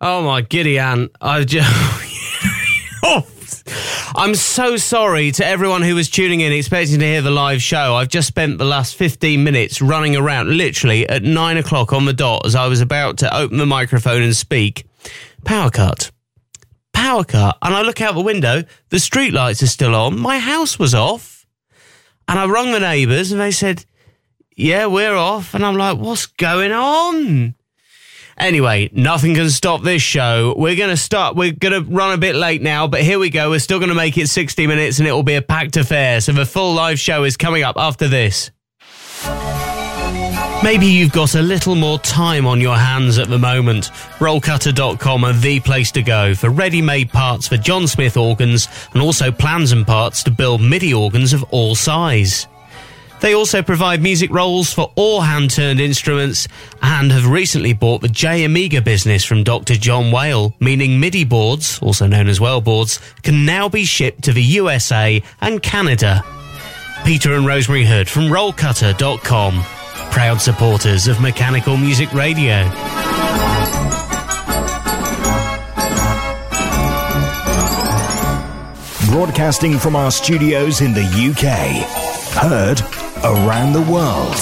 Oh my giddy aunt. I just. I'm so sorry to everyone who was tuning in expecting to hear the live show. I've just spent the last 15 minutes running around, literally at nine o'clock on the dot, as I was about to open the microphone and speak. Power cut. Power cut. And I look out the window, the street lights are still on. My house was off. And I rung the neighbours and they said, Yeah, we're off. And I'm like, What's going on? Anyway, nothing can stop this show. We're going to start, we're going to run a bit late now, but here we go. We're still going to make it 60 minutes and it will be a packed affair. So the full live show is coming up after this. Maybe you've got a little more time on your hands at the moment. Rollcutter.com are the place to go for ready made parts for John Smith organs and also plans and parts to build MIDI organs of all size. They also provide music rolls for all hand turned instruments and have recently bought the J Amiga business from Dr. John Whale, meaning MIDI boards, also known as well boards, can now be shipped to the USA and Canada. Peter and Rosemary Hood from Rollcutter.com, proud supporters of Mechanical Music Radio. Broadcasting from our studios in the UK. Heard around the world.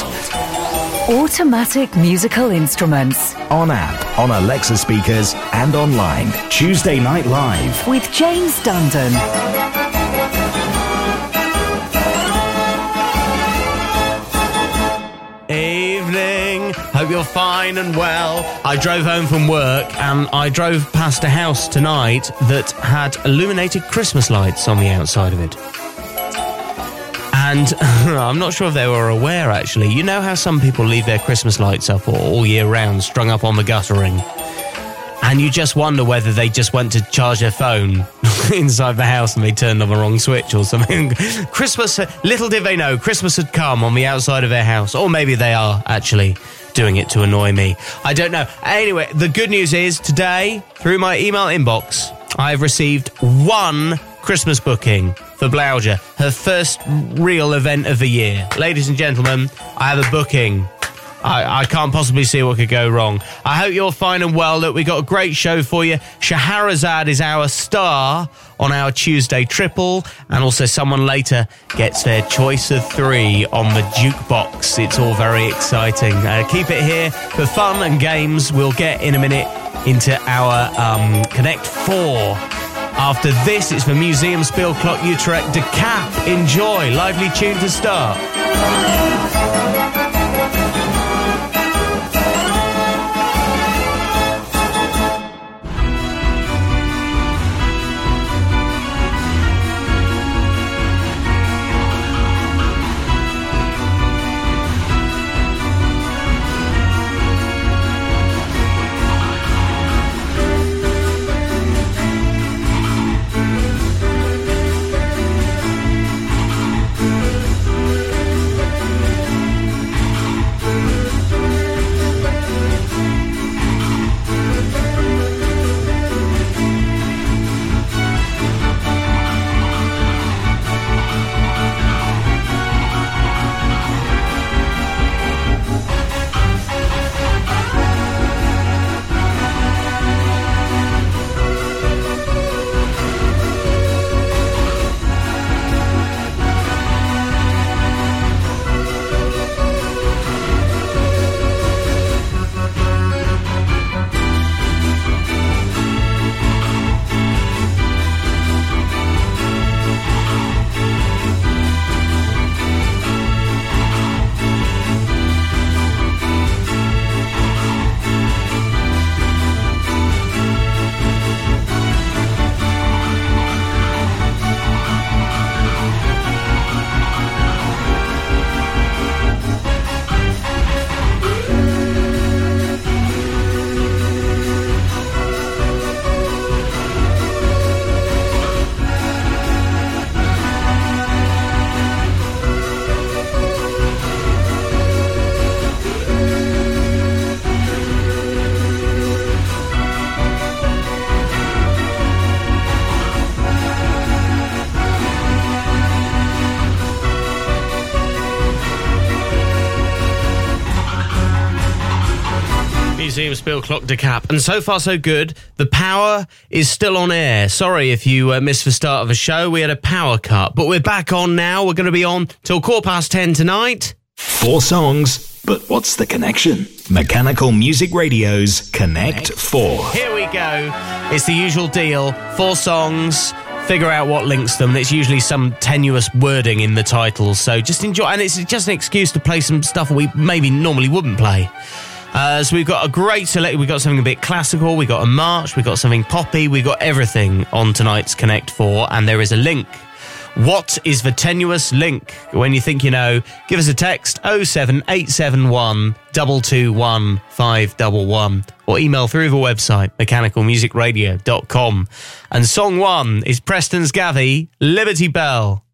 Automatic musical instruments. On app, on Alexa speakers, and online. Tuesday Night Live. With James Dundon. Evening. Hope you're fine and well. I drove home from work and I drove past a house tonight that had illuminated Christmas lights on the outside of it. And I'm not sure if they were aware actually. You know how some people leave their Christmas lights up all year round, strung up on the guttering? And you just wonder whether they just went to charge their phone inside the house and they turned on the wrong switch or something. Christmas, uh, little did they know, Christmas had come on the outside of their house. Or maybe they are actually doing it to annoy me. I don't know. Anyway, the good news is today, through my email inbox, I have received one Christmas booking for Blauger, her first real event of the year. Ladies and gentlemen, I have a booking. I, I, can't possibly see what could go wrong. I hope you're fine and well. Look, we got a great show for you. Shahrazad is our star on our Tuesday triple, and also someone later gets their choice of three on the jukebox. It's all very exciting. Uh, keep it here for fun and games. We'll get in a minute into our um, Connect 4 after this, it's the Museum Speelklok Utrecht de Cap. Enjoy. Lively tune to start. Museum Spill Clock de Cap. And so far, so good. The power is still on air. Sorry if you uh, missed the start of the show. We had a power cut, but we're back on now. We're going to be on till quarter past 10 tonight. Four songs, but what's the connection? Mechanical Music Radio's Connect 4. Here we go. It's the usual deal. Four songs. Figure out what links them. It's usually some tenuous wording in the titles. So just enjoy. And it's just an excuse to play some stuff we maybe normally wouldn't play. Uh, so we've got a great select. We've got something a bit classical. We've got a march. We've got something poppy. We've got everything on tonight's Connect 4. And there is a link. What is the tenuous link? When you think you know, give us a text 07871 221 511 or email through the website mechanicalmusicradio.com. And song one is Preston's Gavi, Liberty Bell.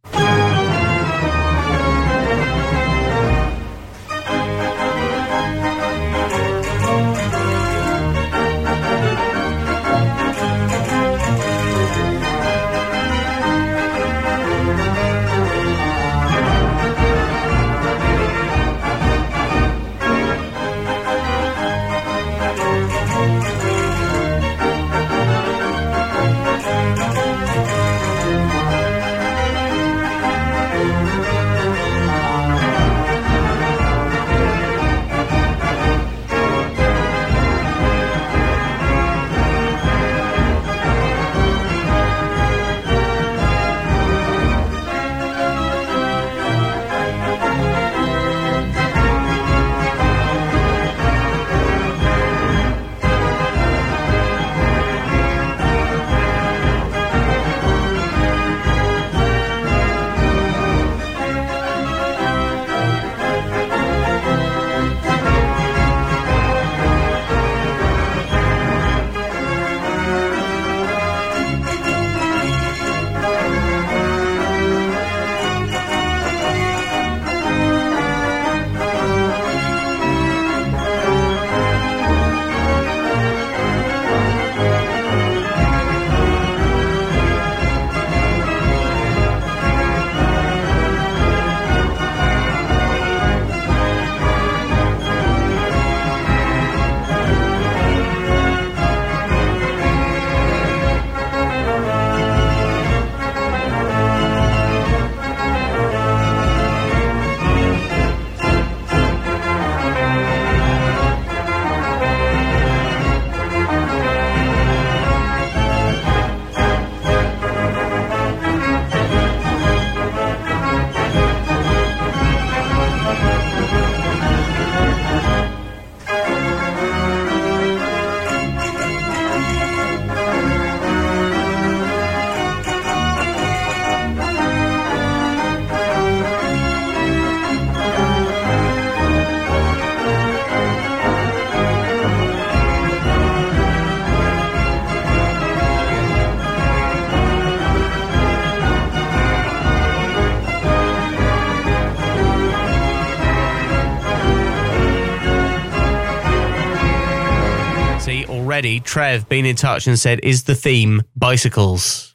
Trev, been in touch and said, is the theme bicycles?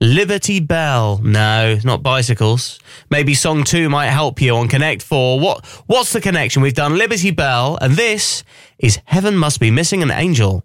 Liberty Bell. No, not bicycles. Maybe song two might help you on Connect 4. What, what's the connection? We've done Liberty Bell, and this is Heaven Must Be Missing an Angel.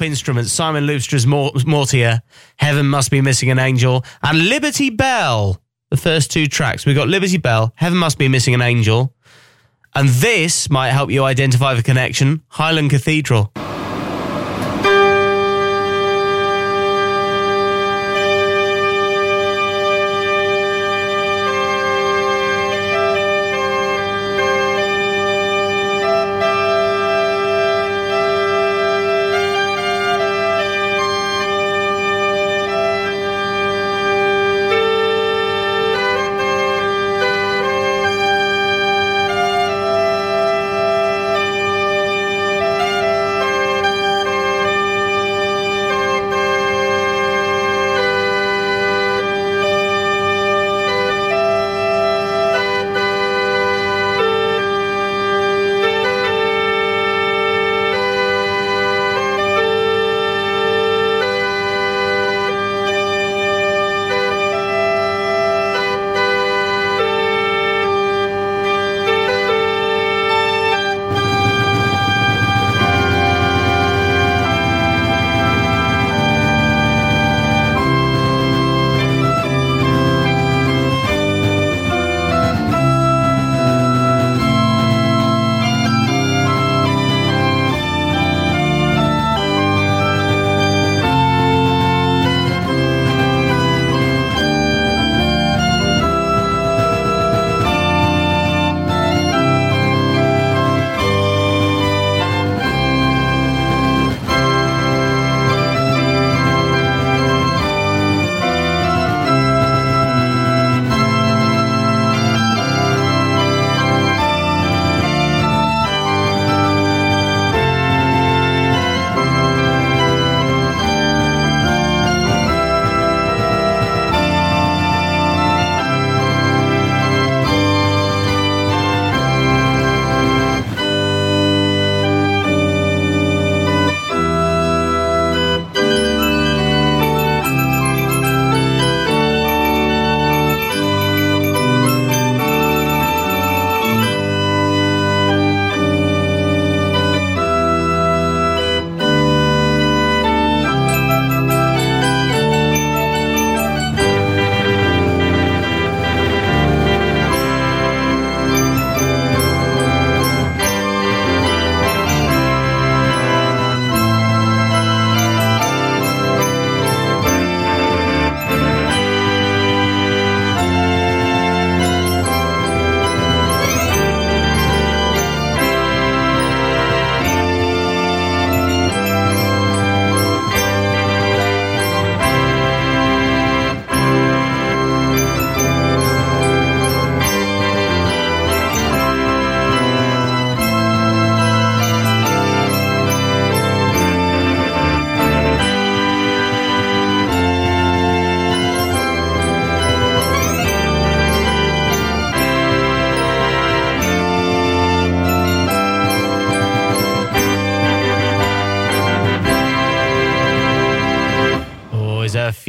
Pop Instruments, Simon Lubstra's Mortier, Heaven Must Be Missing an Angel, and Liberty Bell. The first two tracks. We've got Liberty Bell, Heaven Must Be Missing an Angel, and this might help you identify the connection Highland Cathedral.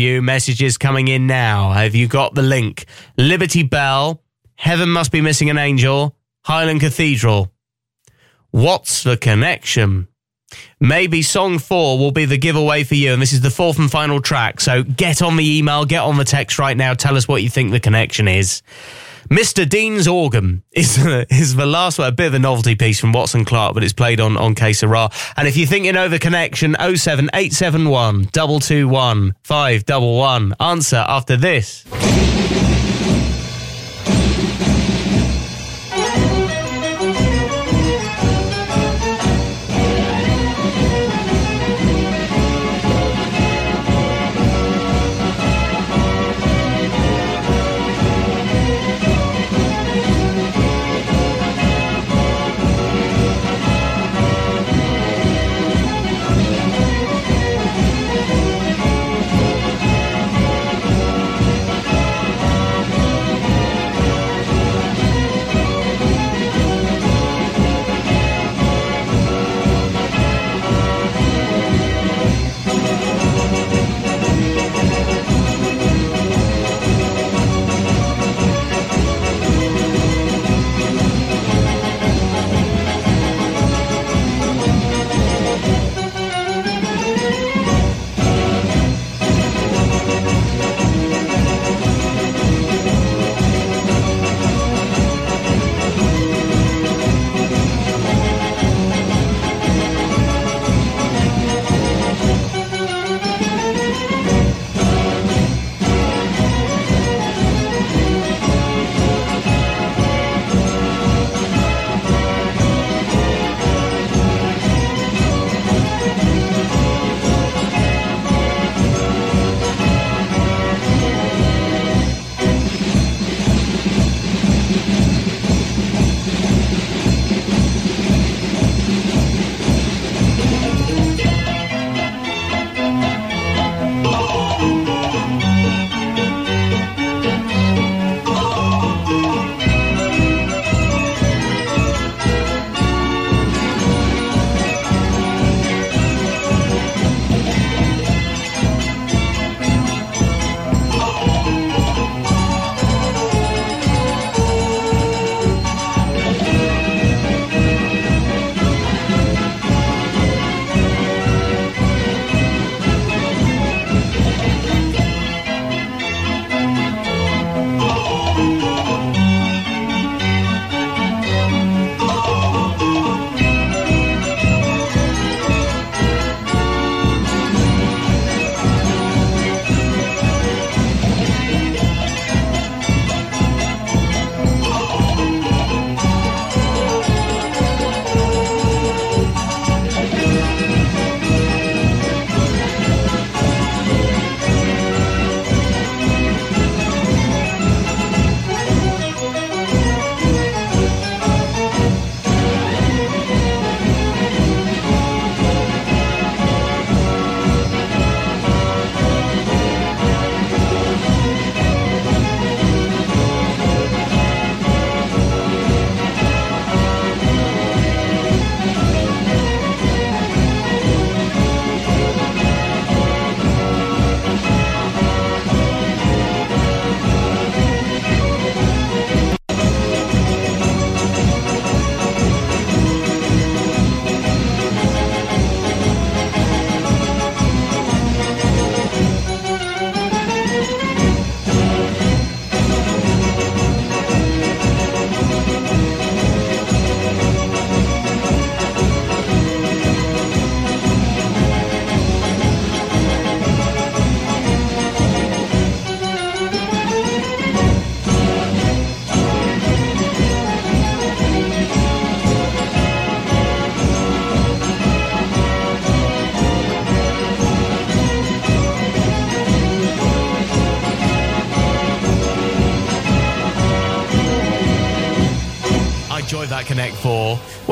Few messages coming in now. Have you got the link? Liberty Bell, Heaven Must Be Missing an Angel, Highland Cathedral. What's the connection? Maybe song four will be the giveaway for you, and this is the fourth and final track. So get on the email, get on the text right now. Tell us what you think the connection is. Mr. Dean's Organ is, is the last one, a bit of a novelty piece from Watson Clark, but it's played on, on Que Sera. And if you think you know the connection, 07871 221 511. Answer after this.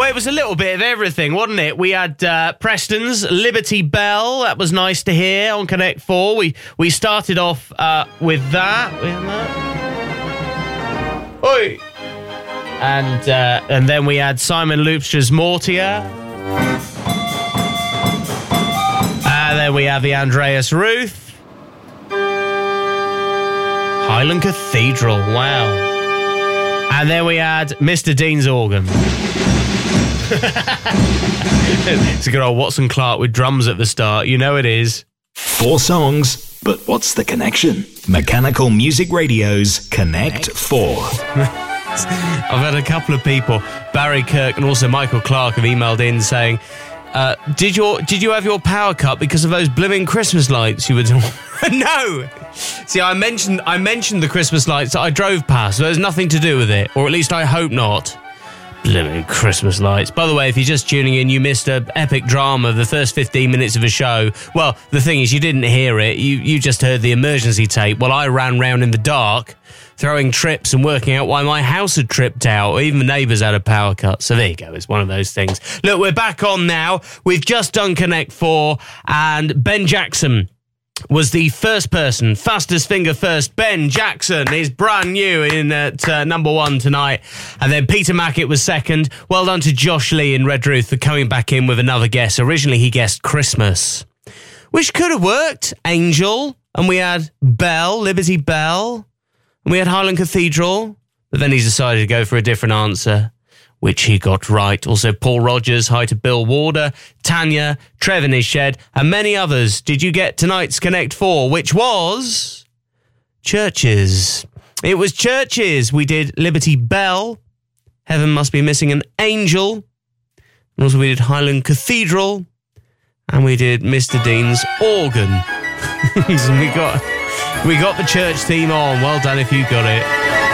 It was a little bit of everything, wasn't it? We had uh, Preston's Liberty Bell. That was nice to hear on Connect Four. We we started off uh, with that. Oi. And uh, and then we had Simon Loopstra's Mortier. And then we have the Andreas Ruth. Highland Cathedral. Wow. And then we had Mr. Dean's organ. It's a good old Watson Clark with drums at the start. You know it is. Four songs, but what's the connection? Mechanical Music Radio's Connect 4. I've had a couple of people, Barry Kirk and also Michael Clark, have emailed in saying, uh, "Did your did you have your power cut because of those blooming Christmas lights you were doing?" no. See, I mentioned I mentioned the Christmas lights that I drove past. So there's nothing to do with it, or at least I hope not. Blooming Christmas lights. By the way, if you're just tuning in, you missed a epic drama the first 15 minutes of a show. Well, the thing is, you didn't hear it. You you just heard the emergency tape. While I ran round in the dark, throwing trips and working out why my house had tripped out. Or even the neighbours had a power cut. So there you go. It's one of those things. Look, we're back on now. We've just done Connect Four, and Ben Jackson was the first person, fastest finger first. Ben Jackson is brand new in at uh, number one tonight. And then Peter Mackett was second. Well done to Josh Lee in Redruth for coming back in with another guess. Originally, he guessed Christmas, which could have worked. Angel. And we had Bell, Liberty Bell. And we had Highland Cathedral. But then he decided to go for a different answer which he got right. Also, Paul Rogers, hi to Bill Warder, Tanya, Trev in his shed, and many others. Did you get tonight's Connect 4, which was churches? It was churches. We did Liberty Bell, Heaven Must Be Missing an Angel, and also we did Highland Cathedral, and we did Mr. Dean's Organ. we got we got the church theme on. Well done if you got it.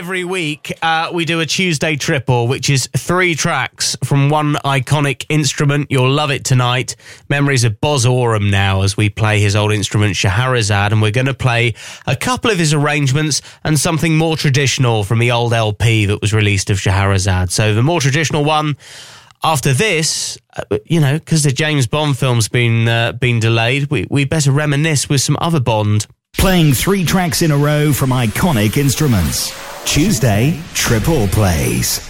Every week uh, we do a Tuesday triple, which is three tracks from one iconic instrument. You'll love it tonight. Memories of Boz Oram now as we play his old instrument Shahrazad, and we're going to play a couple of his arrangements and something more traditional from the old LP that was released of Shahrazad. So the more traditional one. After this, uh, you know, because the James Bond film's been uh, been delayed, we we better reminisce with some other Bond. Playing three tracks in a row from iconic instruments. Tuesday, triple plays.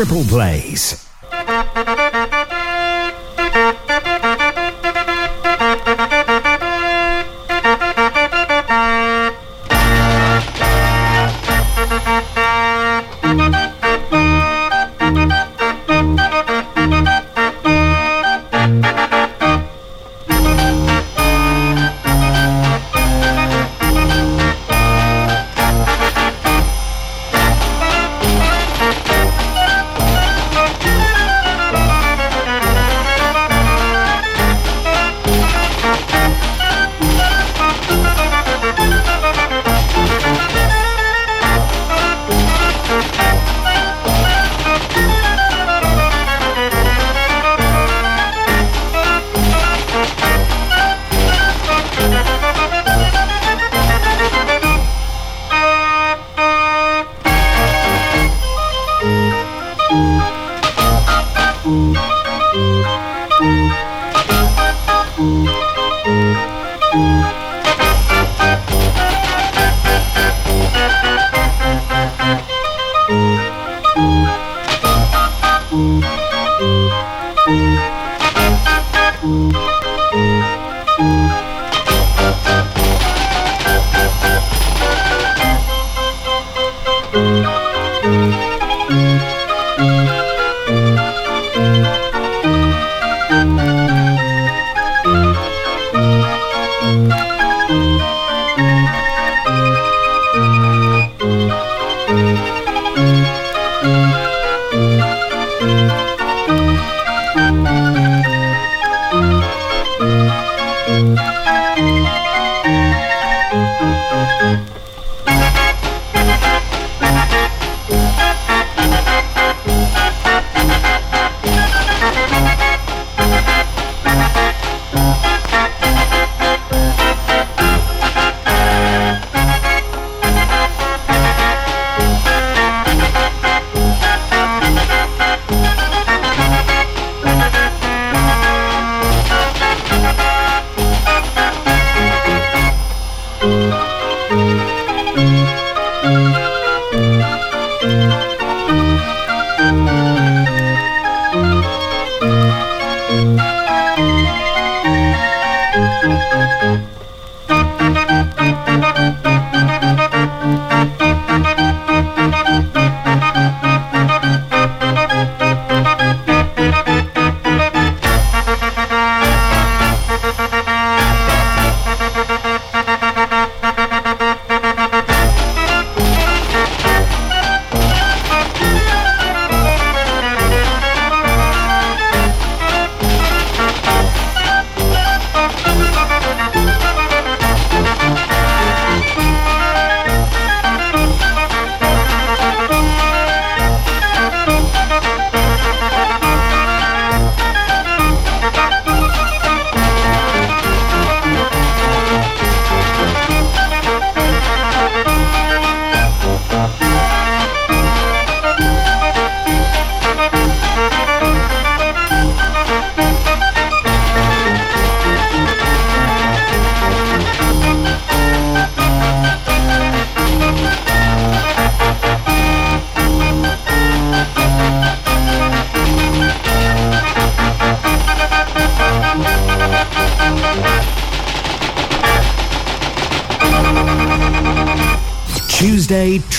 Triple Plays.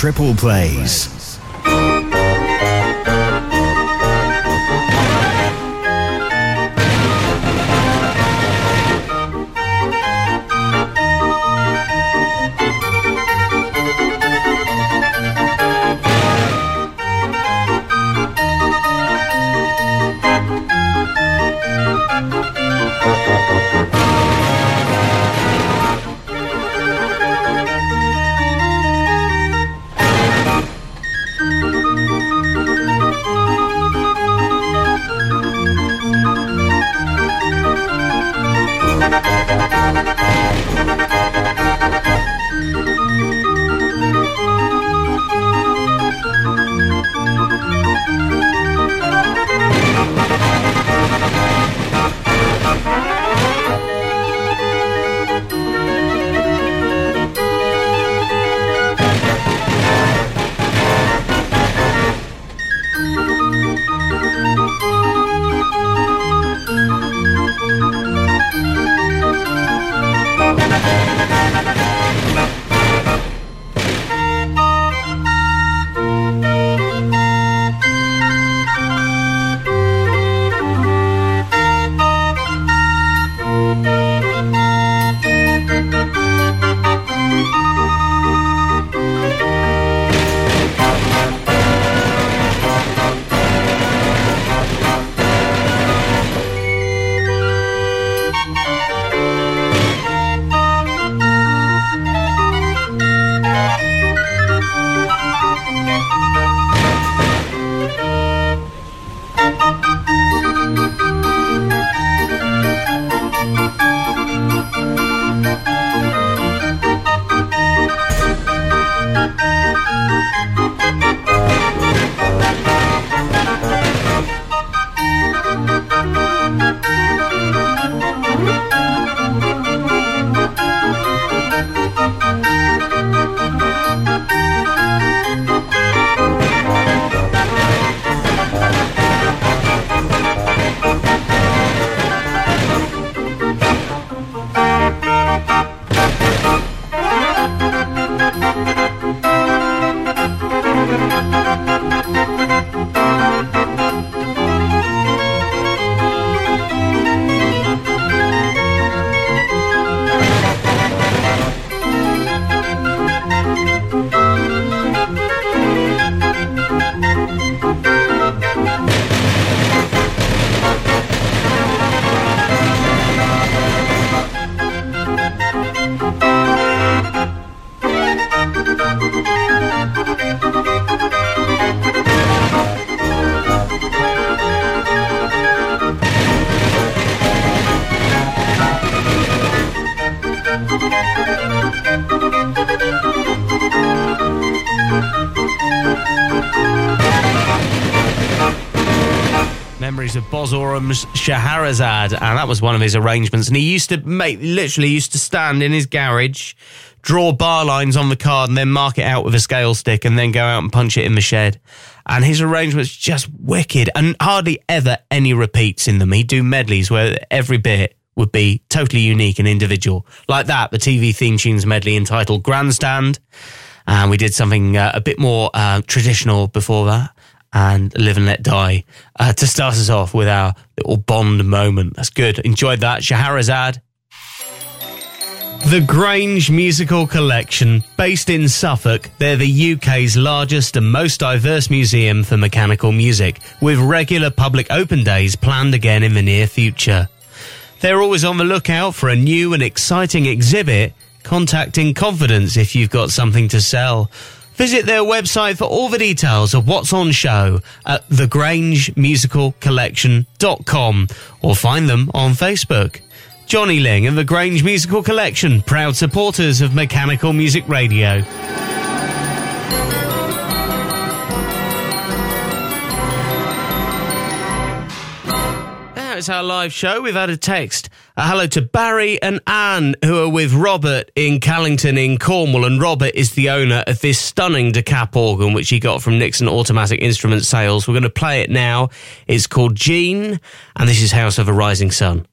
Triple Plays. Shahrazad, and that was one of his arrangements. And he used to make, literally, used to stand in his garage, draw bar lines on the card, and then mark it out with a scale stick, and then go out and punch it in the shed. And his arrangements just wicked, and hardly ever any repeats in them. He'd do medleys where every bit would be totally unique and individual, like that. The TV theme tunes medley entitled Grandstand. And we did something uh, a bit more uh, traditional before that and Live and Let Die uh, to start us off with our little Bond moment. That's good. Enjoyed that. Shahrazad. The Grange Musical Collection, based in Suffolk, they're the UK's largest and most diverse museum for mechanical music, with regular public open days planned again in the near future. They're always on the lookout for a new and exciting exhibit. Contact in confidence if you've got something to sell. Visit their website for all the details of what's on show at thegrangemusicalcollection.com or find them on Facebook. Johnny Ling and the Grange Musical Collection, proud supporters of Mechanical Music Radio. it's our live show. We've had a text. A hello to Barry and Anne, who are with Robert in Callington in Cornwall. And Robert is the owner of this stunning DeCap organ, which he got from Nixon Automatic Instrument Sales. We're going to play it now. It's called Gene, and this is House of a Rising Sun.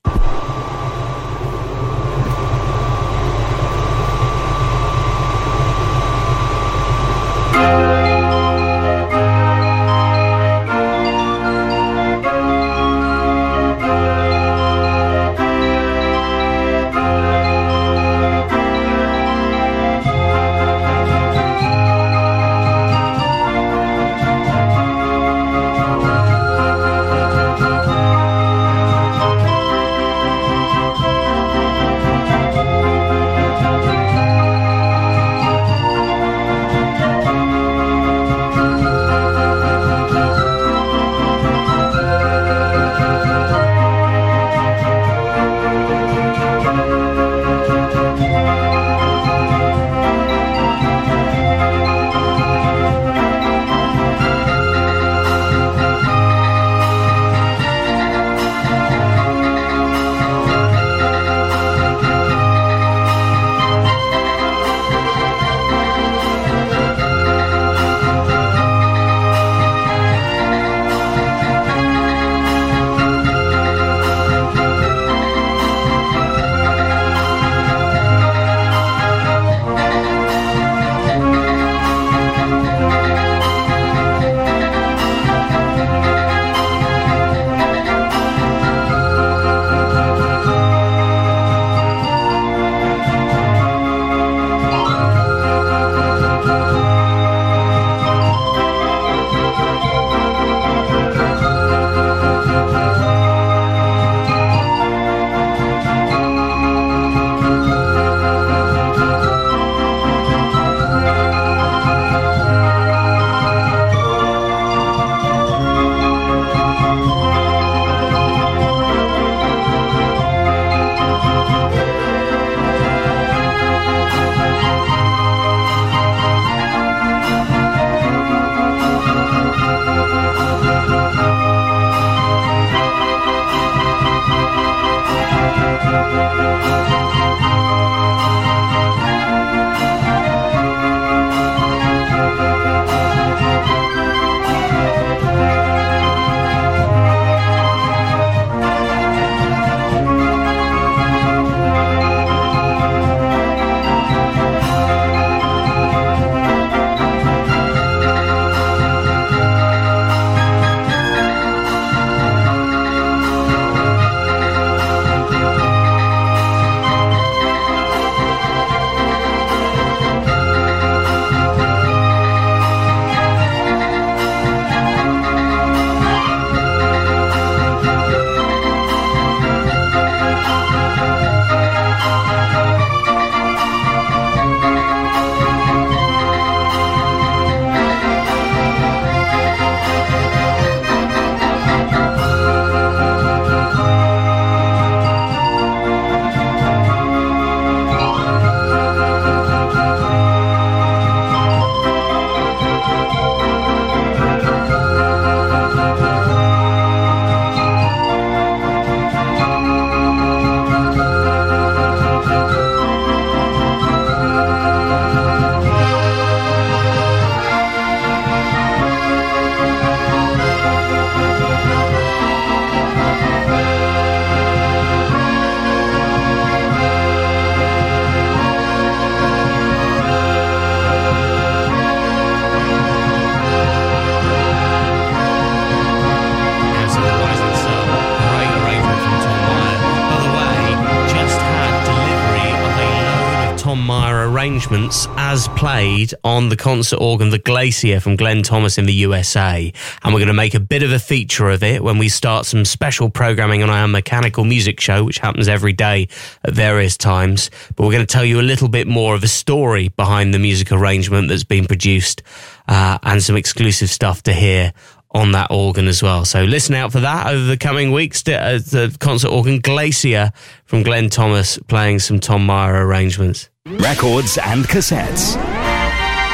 As played on the concert organ, the Glacier from Glenn Thomas in the USA. And we're going to make a bit of a feature of it when we start some special programming on our mechanical music show, which happens every day at various times. But we're going to tell you a little bit more of a story behind the music arrangement that's been produced uh, and some exclusive stuff to hear on that organ as well. So listen out for that over the coming weeks. Uh, the concert organ Glacier from Glenn Thomas playing some Tom Meyer arrangements. Records and cassettes.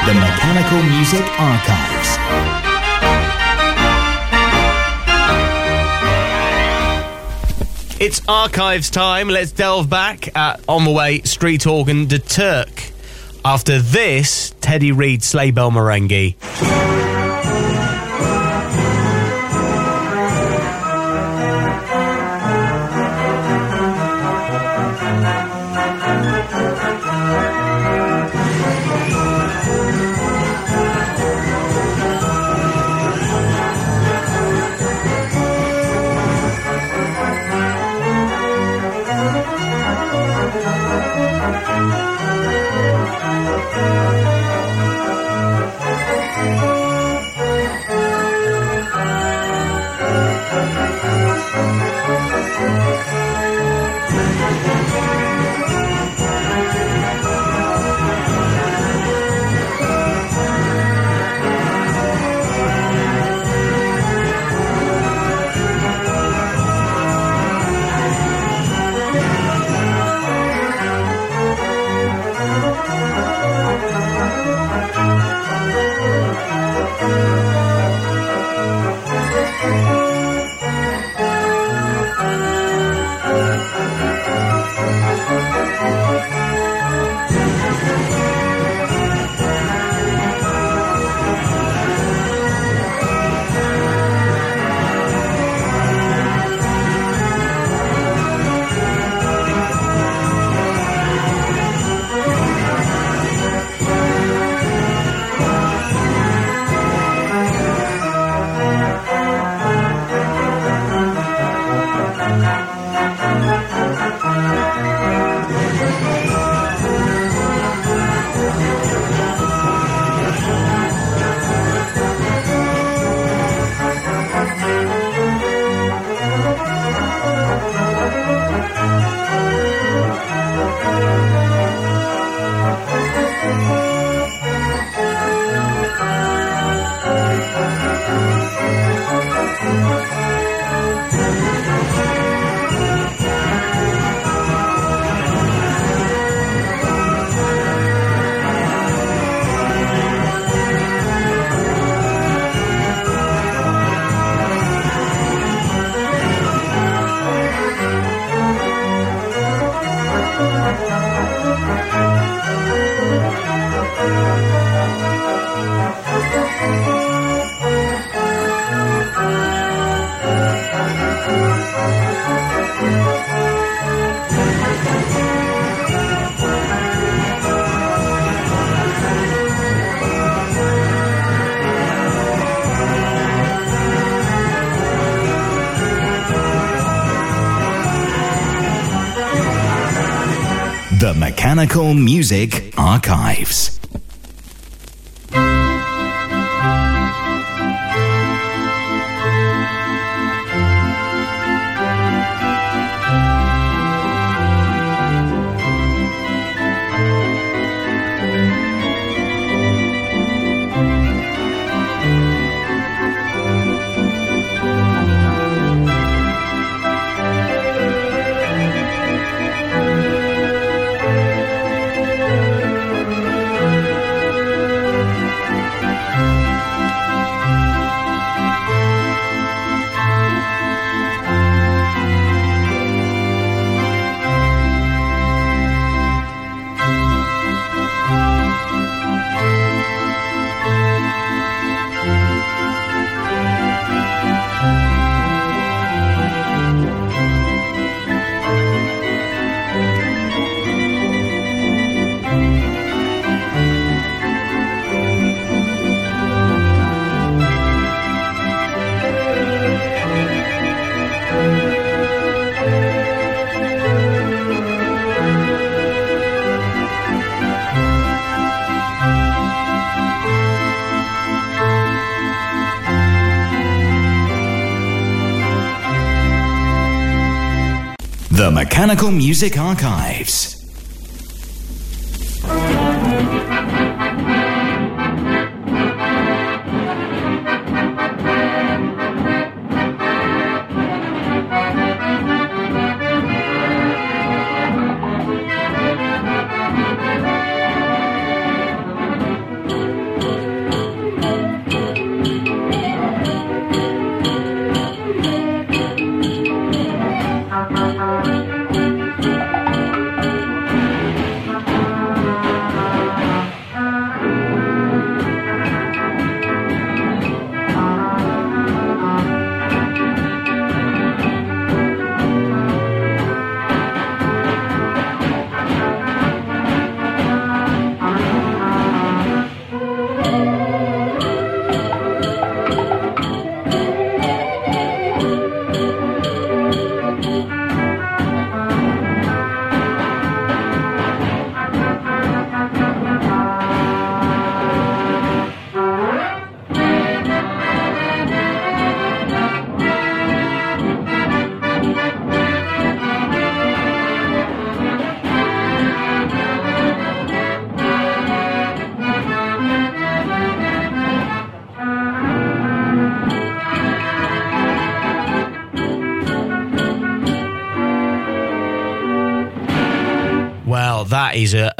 The Mechanical Music Archives. It's archives time. Let's delve back at On the Way Street Organ de Turk. After this, Teddy Reid Sleigh Bell Marenghi. Music Archives. Mechanical Music Archives.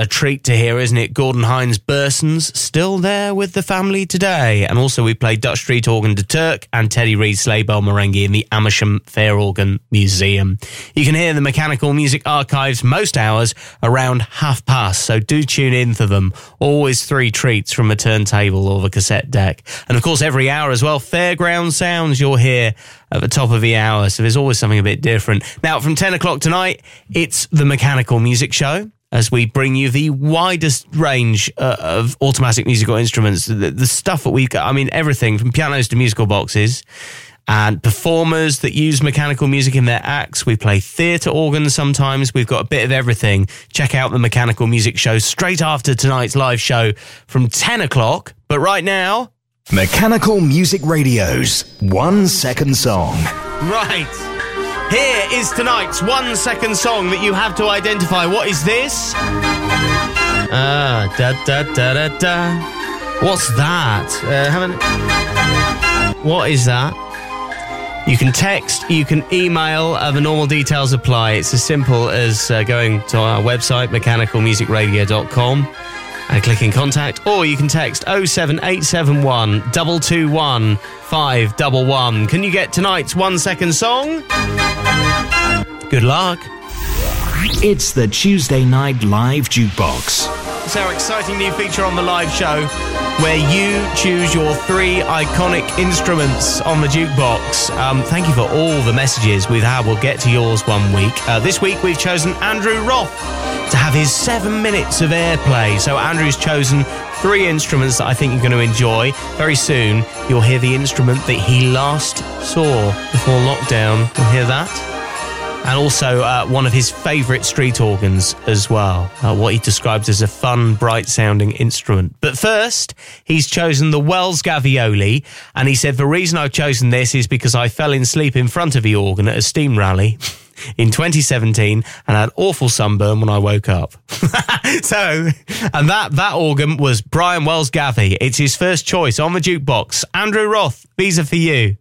A, a, treat to hear, isn't it? Gordon Hines Bursons still there with the family today. And also, we played Dutch Street Organ de Turk and Teddy Reid Sleigh Bell Marenghi in the Amersham Fair Organ Museum. You can hear the Mechanical Music Archives most hours around half past, so do tune in for them. Always three treats from a turntable or the cassette deck. And of course, every hour as well, Fairground Sounds you'll hear at the top of the hour. So there's always something a bit different. Now, from 10 o'clock tonight, it's the Mechanical Music Show as we bring you the widest range uh, of automatic musical instruments. The, the stuff that we've got, I mean, everything from pianos to musical boxes and performers that use mechanical music in their acts. We play theatre organs sometimes. We've got a bit of everything. Check out the Mechanical Music Show straight after tonight's live show from 10 o'clock. But right now, Mechanical Music Radio's One Second Song. Right. Here is tonight's one second song that you have to identify. What is this? Ah, da da da da da. What's that? Uh, haven't. What is that? You can text, you can email, the normal details apply. It's as simple as uh, going to our website, mechanicalmusicradio.com and click in contact, or you can text 07871 221 511. Can you get tonight's one second song? Good luck. It's the Tuesday Night Live Jukebox. It's our exciting new feature on the live show where you choose your three iconic instruments on the jukebox. Um, thank you for all the messages we've had. We'll get to yours one week. Uh, this week we've chosen Andrew Roth to have his seven minutes of airplay. So Andrew's chosen three instruments that I think you're going to enjoy. Very soon you'll hear the instrument that he last saw before lockdown. You'll hear that and also uh, one of his favourite street organs as well, uh, what he describes as a fun, bright sounding instrument. But first, he's chosen the Wells Gavioli, and he said, The reason I've chosen this is because I fell in sleep in front of the organ at a steam rally. in 2017 and had awful sunburn when I woke up. so, and that that organ was Brian Wells Gavi. It's his first choice on the jukebox. Andrew Roth, these are for you.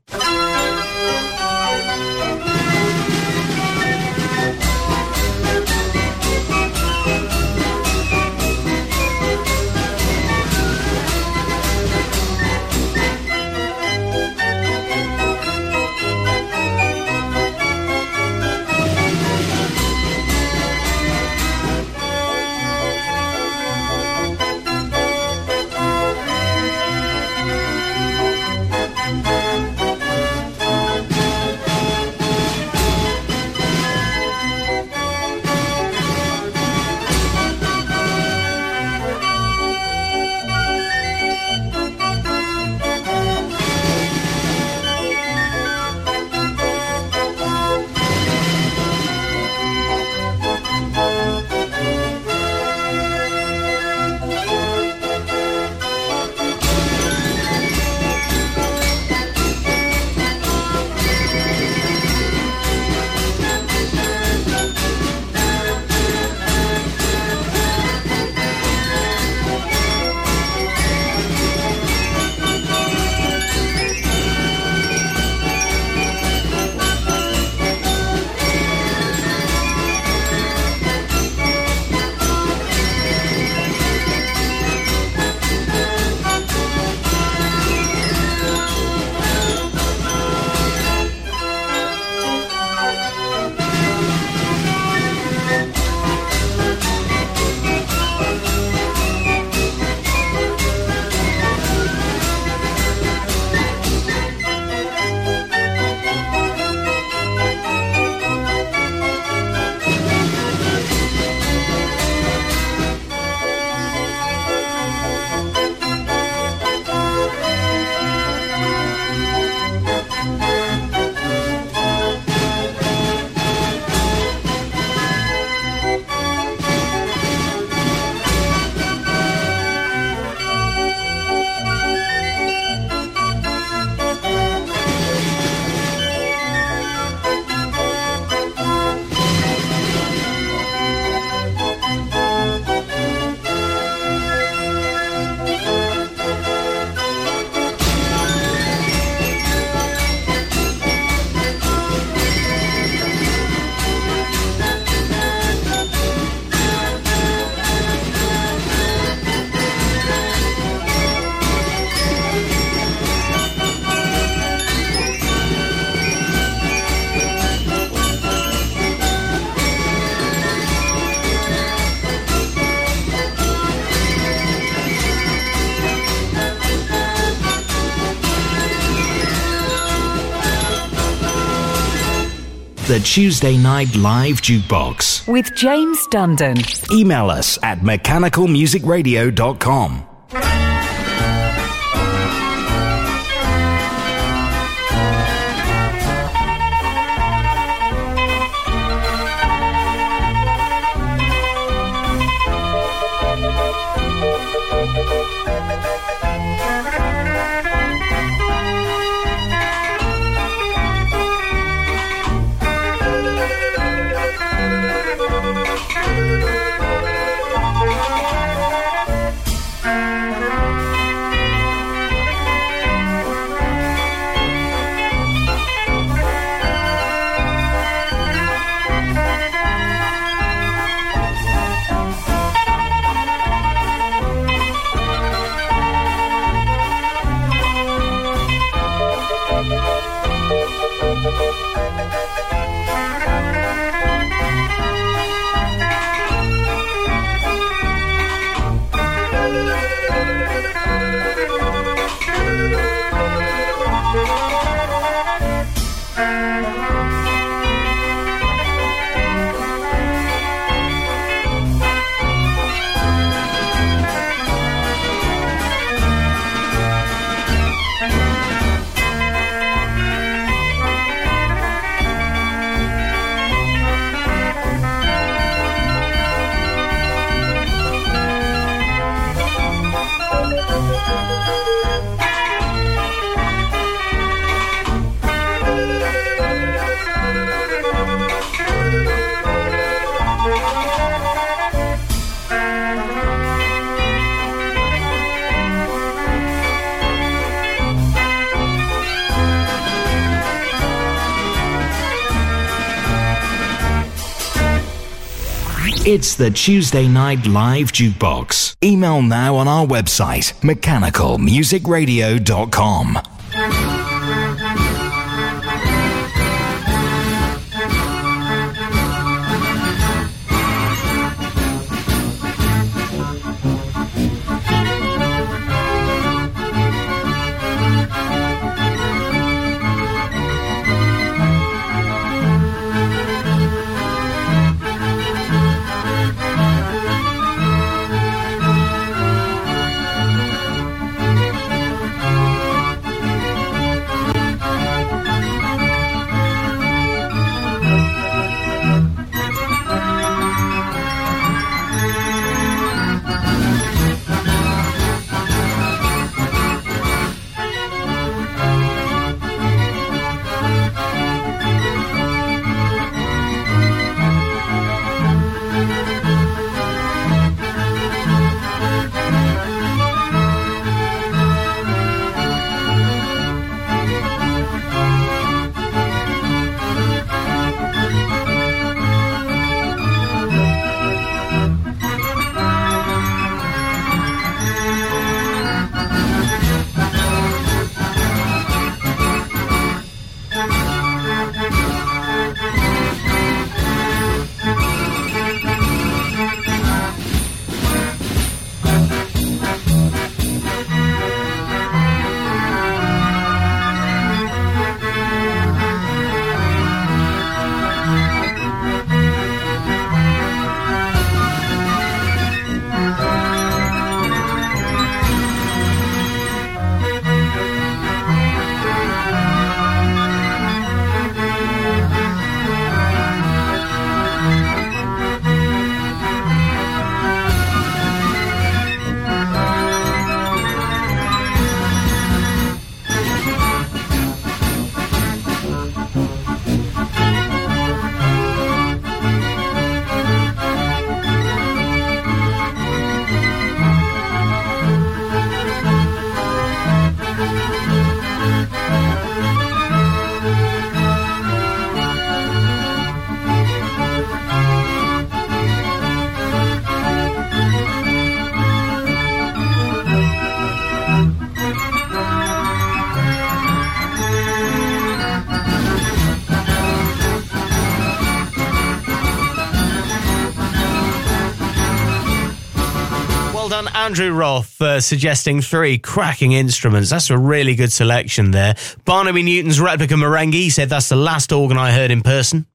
The Tuesday Night Live Jukebox. With James Dundon. Email us at mechanicalmusicradio.com. Thank you. It's the Tuesday Night Live Jukebox. Email now on our website, mechanicalmusicradio.com. Andrew Roth uh, suggesting three cracking instruments. That's a really good selection there. Barnaby Newton's replica Marenghi said that's the last organ I heard in person.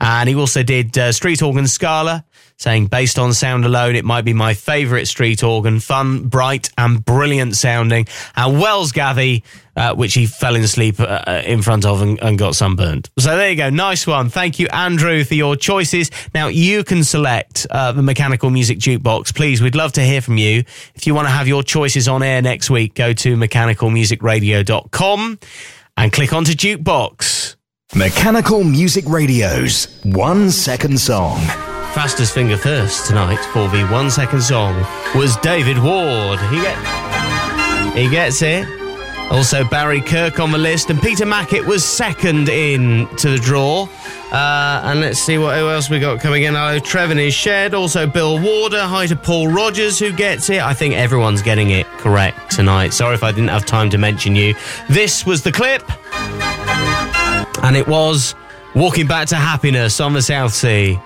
And he also did uh, Street Organ Scala, saying, based on sound alone, it might be my favourite street organ. Fun, bright, and brilliant sounding. And Wells Gathy, uh, which he fell asleep uh, uh, in front of and, and, got sunburned. So there you go. Nice one. Thank you, Andrew, for your choices. Now you can select uh, the mechanical music jukebox. Please, we'd love to hear from you. If you want to have your choices on air next week, go to mechanicalmusicradio.com and click onto jukebox. Mechanical Music Radio's one second song. Fastest finger first tonight for the one second song was David Ward. He, get, he gets it. Also, Barry Kirk on the list, and Peter Mackett was second in to the draw. Uh, and let's see what who else we got coming in. Hello, Trevin is shared. Also, Bill Warder. Hi to Paul Rogers, who gets it. I think everyone's getting it correct tonight. Sorry if I didn't have time to mention you. This was the clip, and it was Walking Back to Happiness on the South Sea.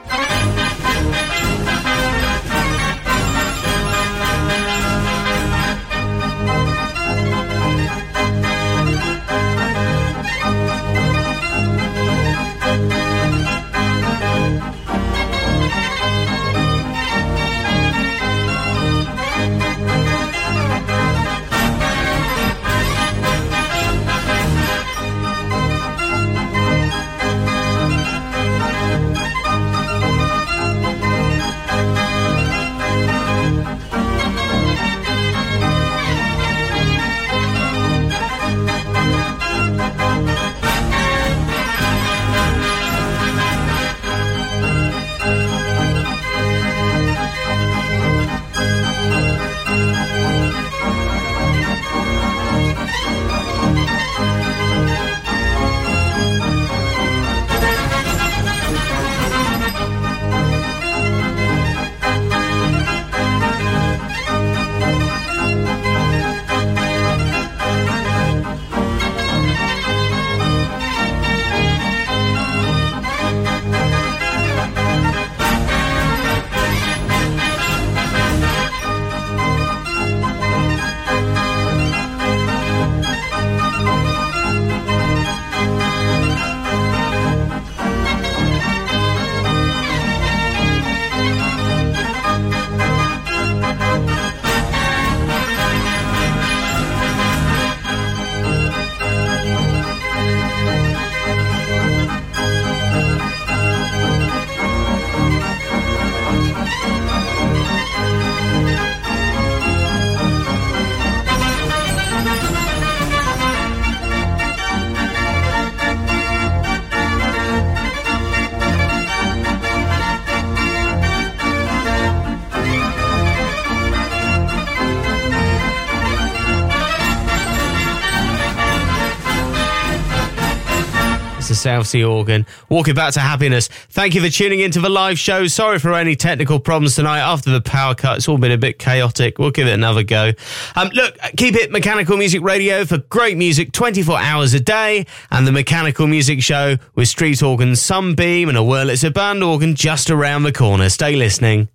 South Sea Organ. Walking back to happiness. Thank you for tuning into the live show. Sorry for any technical problems tonight after the power cut. It's all been a bit chaotic. We'll give it another go. Um, look, keep it Mechanical Music Radio for great music 24 hours a day and the Mechanical Music Show with street organ Sunbeam and a Wurlitzer band organ just around the corner. Stay listening.